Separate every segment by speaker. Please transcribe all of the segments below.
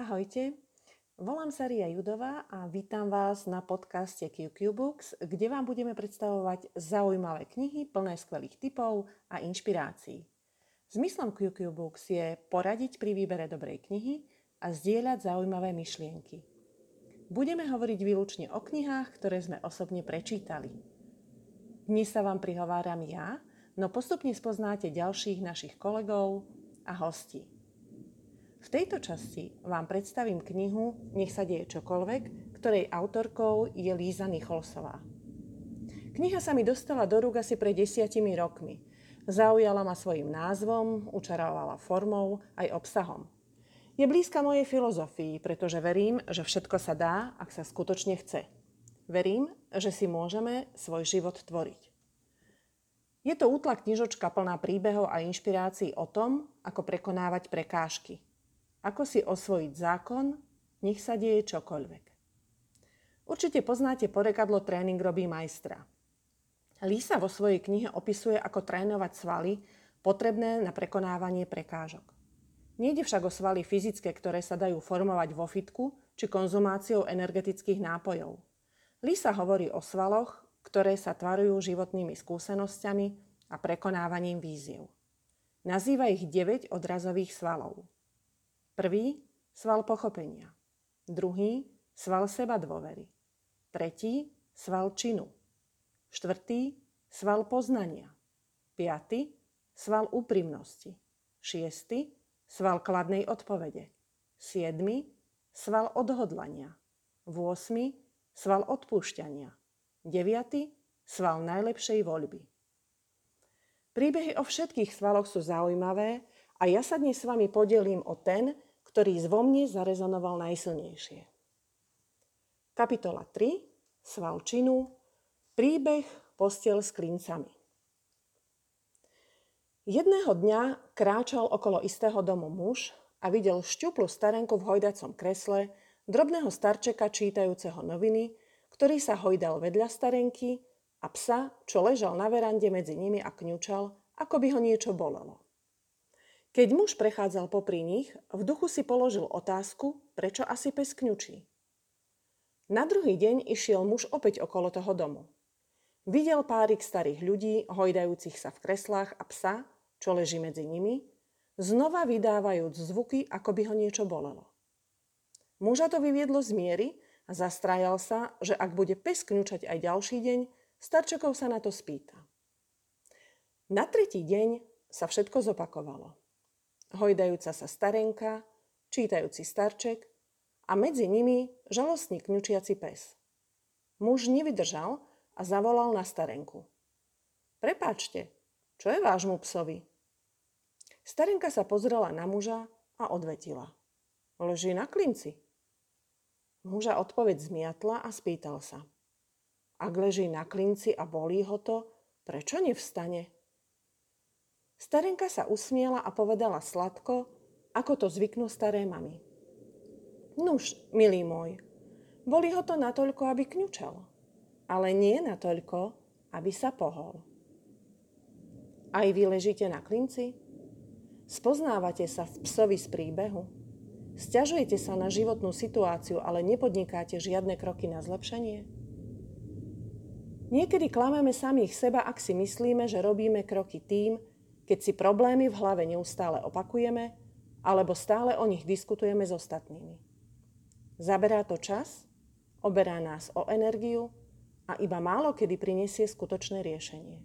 Speaker 1: Ahojte, volám sa Ria Judová a vítam vás na podcaste QQ Books, kde vám budeme predstavovať zaujímavé knihy plné skvelých typov a inšpirácií. Zmyslom QQ Books je poradiť pri výbere dobrej knihy a zdieľať zaujímavé myšlienky. Budeme hovoriť výlučne o knihách, ktoré sme osobne prečítali. Dnes sa vám prihováram ja, no postupne spoznáte ďalších našich kolegov a hostí. V tejto časti vám predstavím knihu Nech sa deje čokoľvek, ktorej autorkou je Líza Nicholsová. Kniha sa mi dostala do rúk asi pred desiatimi rokmi. Zaujala ma svojim názvom, učarovala formou aj obsahom. Je blízka mojej filozofii, pretože verím, že všetko sa dá, ak sa skutočne chce. Verím, že si môžeme svoj život tvoriť. Je to útla knižočka plná príbehov a inšpirácií o tom, ako prekonávať prekážky – ako si osvojiť zákon, nech sa deje čokoľvek. Určite poznáte porekadlo tréning robí majstra. Lisa vo svojej knihe opisuje, ako trénovať svaly potrebné na prekonávanie prekážok. Nejde však o svaly fyzické, ktoré sa dajú formovať vo fitku či konzumáciou energetických nápojov. Lisa hovorí o svaloch, ktoré sa tvarujú životnými skúsenosťami a prekonávaním víziev. Nazýva ich 9 odrazových svalov. Prvý sval pochopenia. Druhý sval seba dôvery. Tretí sval činu. Štvrtý sval poznania. Piatý sval úprimnosti. Šiestý sval kladnej odpovede. Siedmy sval odhodlania. Vôsmy sval odpúšťania. Deviatý sval najlepšej voľby. Príbehy o všetkých svaloch sú zaujímavé a ja sa dnes s vami podelím o ten, ktorý vo mne zarezonoval najsilnejšie. Kapitola 3. Sval činu. Príbeh postel s klincami. Jedného dňa kráčal okolo istého domu muž a videl šťuplu starenku v hojdacom kresle, drobného starčeka čítajúceho noviny, ktorý sa hojdal vedľa starenky a psa, čo ležal na verande medzi nimi a kňučal, ako by ho niečo bolelo. Keď muž prechádzal popri nich, v duchu si položil otázku, prečo asi pes kňučí. Na druhý deň išiel muž opäť okolo toho domu. Videl párik starých ľudí, hojdajúcich sa v kreslách a psa, čo leží medzi nimi, znova vydávajúc zvuky, ako by ho niečo bolelo. Muža to vyviedlo z miery a zastrajal sa, že ak bude pes kňučať aj ďalší deň, starčekov sa na to spýta. Na tretí deň sa všetko zopakovalo hojdajúca sa starenka, čítajúci starček a medzi nimi žalostný kňučiaci pes. Muž nevydržal a zavolal na starenku. Prepáčte, čo je vášmu psovi? Starenka sa pozrela na muža a odvetila. Leží na klinci. Muža odpoveď zmiatla a spýtal sa. Ak leží na klinci a bolí ho to, prečo nevstane? Starenka sa usmiela a povedala sladko, ako to zvyknú staré mamy. Nuž, milý môj, boli ho to natoľko, aby kňučal, ale nie natoľko, aby sa pohol. Aj vy ležíte na klinci? Spoznávate sa v psovi z príbehu? Sťažujete sa na životnú situáciu, ale nepodnikáte žiadne kroky na zlepšenie? Niekedy klameme samých seba, ak si myslíme, že robíme kroky tým, keď si problémy v hlave neustále opakujeme alebo stále o nich diskutujeme s ostatnými. Zaberá to čas, oberá nás o energiu a iba málo kedy prinesie skutočné riešenie.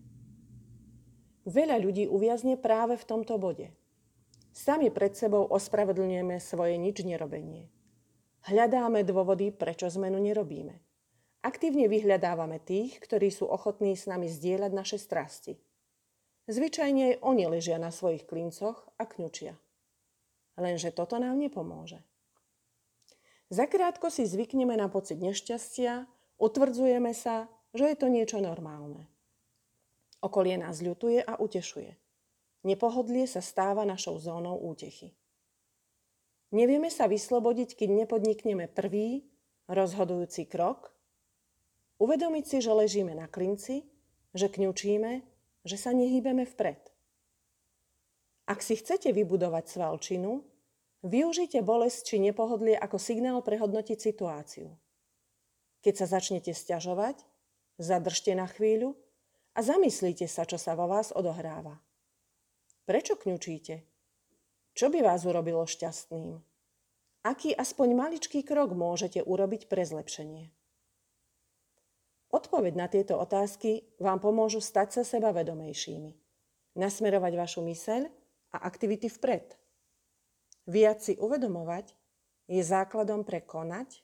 Speaker 1: Veľa ľudí uviazne práve v tomto bode. Sami pred sebou ospravedlňujeme svoje nič nerobenie. Hľadáme dôvody, prečo zmenu nerobíme. Aktívne vyhľadávame tých, ktorí sú ochotní s nami zdieľať naše strasti – Zvyčajne aj oni ležia na svojich klincoch a kňučia. Lenže toto nám nepomôže. Zakrátko si zvykneme na pocit nešťastia, utvrdzujeme sa, že je to niečo normálne. Okolie nás ľutuje a utešuje. Nepohodlie sa stáva našou zónou útechy. Nevieme sa vyslobodiť, keď nepodnikneme prvý, rozhodujúci krok, uvedomiť si, že ležíme na klinci, že kňučíme že sa nehýbeme vpred. Ak si chcete vybudovať svalčinu, Využite bolesť či nepohodlie ako signál prehodnotiť situáciu. Keď sa začnete stiažovať, zadržte na chvíľu a zamyslite sa, čo sa vo vás odohráva. Prečo kňučíte? Čo by vás urobilo šťastným? Aký aspoň maličký krok môžete urobiť pre zlepšenie? Odpoveď na tieto otázky vám pomôžu stať sa seba vedomejšími, nasmerovať vašu myseľ a aktivity vpred. Viac si uvedomovať je základom pre konať,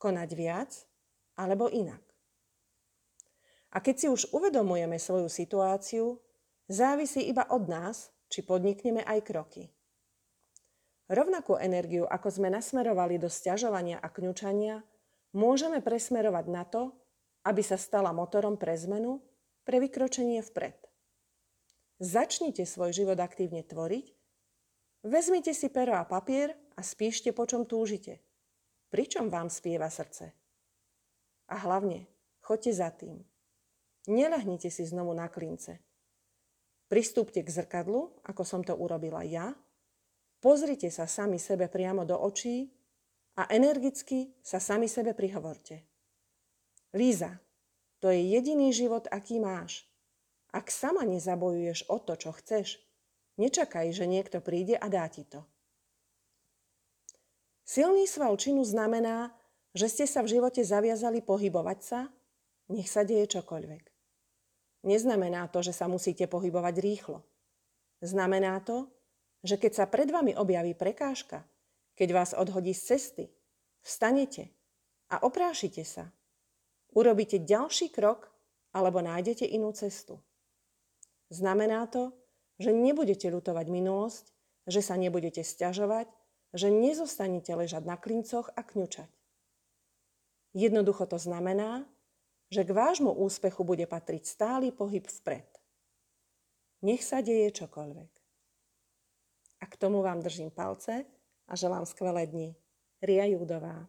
Speaker 1: konať viac alebo inak. A keď si už uvedomujeme svoju situáciu, závisí iba od nás, či podnikneme aj kroky. Rovnakú energiu, ako sme nasmerovali do stiažovania a kňučania, môžeme presmerovať na to, aby sa stala motorom pre zmenu, pre vykročenie vpred. Začnite svoj život aktívne tvoriť, vezmite si pero a papier a spíšte, po čom túžite. Pričom vám spieva srdce. A hlavne, choďte za tým. Nelahnite si znovu na klince. Pristúpte k zrkadlu, ako som to urobila ja, pozrite sa sami sebe priamo do očí a energicky sa sami sebe prihovorte. Líza, to je jediný život, aký máš. Ak sama nezabojuješ o to, čo chceš, nečakaj, že niekto príde a dá ti to. Silný sval činu znamená, že ste sa v živote zaviazali pohybovať sa, nech sa deje čokoľvek. Neznamená to, že sa musíte pohybovať rýchlo. Znamená to, že keď sa pred vami objaví prekážka, keď vás odhodí z cesty, vstanete a oprášite sa – Urobíte ďalší krok alebo nájdete inú cestu. Znamená to, že nebudete ľutovať minulosť, že sa nebudete stiažovať, že nezostanete ležať na klincoch a kňučať. Jednoducho to znamená, že k vášmu úspechu bude patriť stály pohyb vpred. Nech sa deje čokoľvek. A k tomu vám držím palce a želám skvelé dni. Ria Judová